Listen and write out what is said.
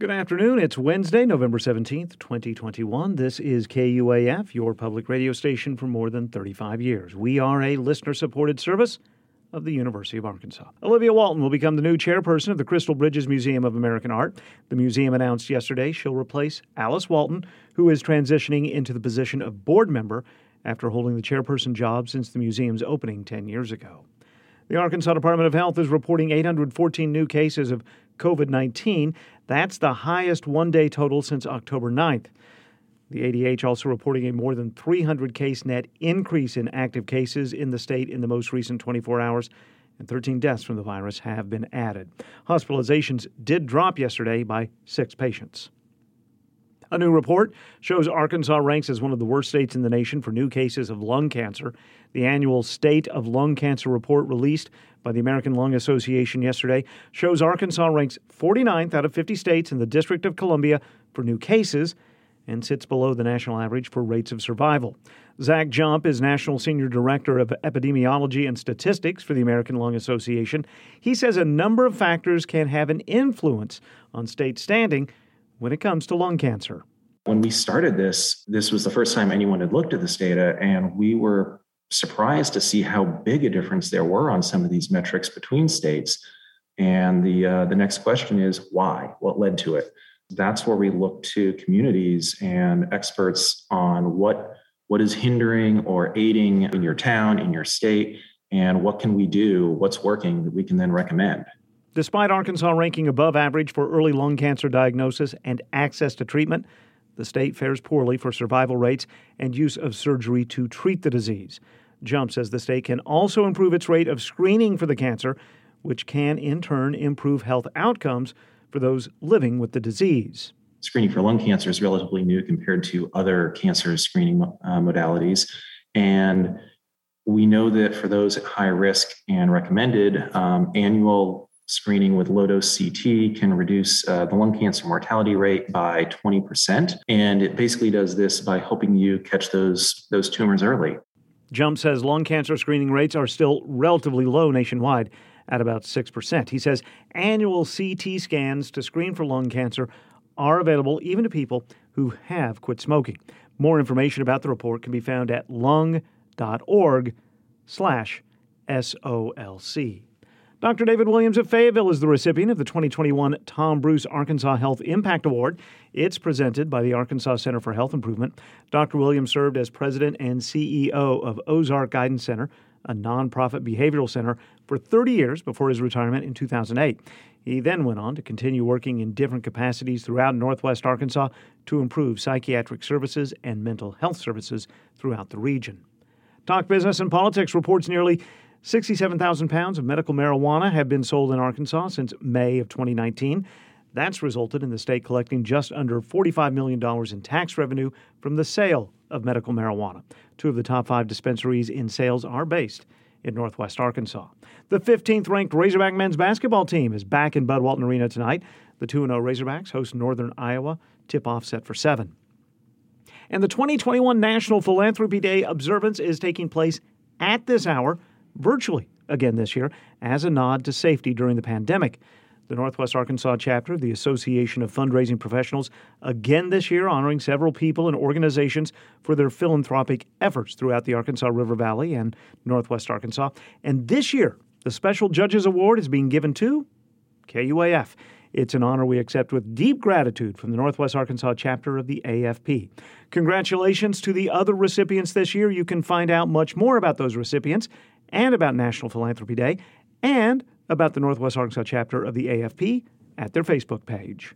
Good afternoon. It's Wednesday, November 17th, 2021. This is KUAF, your public radio station for more than 35 years. We are a listener supported service of the University of Arkansas. Olivia Walton will become the new chairperson of the Crystal Bridges Museum of American Art. The museum announced yesterday she'll replace Alice Walton, who is transitioning into the position of board member after holding the chairperson job since the museum's opening 10 years ago. The Arkansas Department of Health is reporting 814 new cases of COVID 19. That's the highest one day total since October 9th. The ADH also reporting a more than 300 case net increase in active cases in the state in the most recent 24 hours, and 13 deaths from the virus have been added. Hospitalizations did drop yesterday by six patients. A new report shows Arkansas ranks as one of the worst states in the nation for new cases of lung cancer. The annual State of Lung Cancer report released by the American Lung Association yesterday shows Arkansas ranks 49th out of 50 states in the District of Columbia for new cases and sits below the national average for rates of survival. Zach Jump is National Senior Director of Epidemiology and Statistics for the American Lung Association. He says a number of factors can have an influence on state standing when it comes to lung cancer. When we started this, this was the first time anyone had looked at this data, and we were surprised to see how big a difference there were on some of these metrics between states. And the uh, the next question is why? What led to it? That's where we look to communities and experts on what what is hindering or aiding in your town, in your state, and what can we do? What's working that we can then recommend? Despite Arkansas ranking above average for early lung cancer diagnosis and access to treatment, the state fares poorly for survival rates and use of surgery to treat the disease. Jump says the state can also improve its rate of screening for the cancer, which can in turn improve health outcomes for those living with the disease. Screening for lung cancer is relatively new compared to other cancer screening uh, modalities. And we know that for those at high risk and recommended, um, annual screening with low dose CT can reduce uh, the lung cancer mortality rate by 20%. And it basically does this by helping you catch those, those tumors early. Jump says lung cancer screening rates are still relatively low nationwide at about 6%. He says annual CT scans to screen for lung cancer are available even to people who have quit smoking. More information about the report can be found at lung.org slash SOLC. Dr. David Williams of Fayetteville is the recipient of the 2021 Tom Bruce Arkansas Health Impact Award. It's presented by the Arkansas Center for Health Improvement. Dr. Williams served as president and CEO of Ozark Guidance Center, a nonprofit behavioral center, for 30 years before his retirement in 2008. He then went on to continue working in different capacities throughout Northwest Arkansas to improve psychiatric services and mental health services throughout the region. Talk Business and Politics reports nearly 67,000 pounds of medical marijuana have been sold in Arkansas since May of 2019. That's resulted in the state collecting just under $45 million in tax revenue from the sale of medical marijuana. Two of the top five dispensaries in sales are based in northwest Arkansas. The 15th ranked Razorback men's basketball team is back in Bud Walton Arena tonight. The 2 0 Razorbacks host Northern Iowa, tip off set for 7. And the 2021 National Philanthropy Day observance is taking place at this hour virtually again this year as a nod to safety during the pandemic. The Northwest Arkansas chapter of the Association of Fundraising Professionals again this year honoring several people and organizations for their philanthropic efforts throughout the Arkansas River Valley and Northwest Arkansas. And this year, the Special Judges Award is being given to KUAF. It's an honor we accept with deep gratitude from the Northwest Arkansas chapter of the AFP. Congratulations to the other recipients this year. You can find out much more about those recipients and about National Philanthropy Day and about the Northwest Arkansas chapter of the AFP at their Facebook page.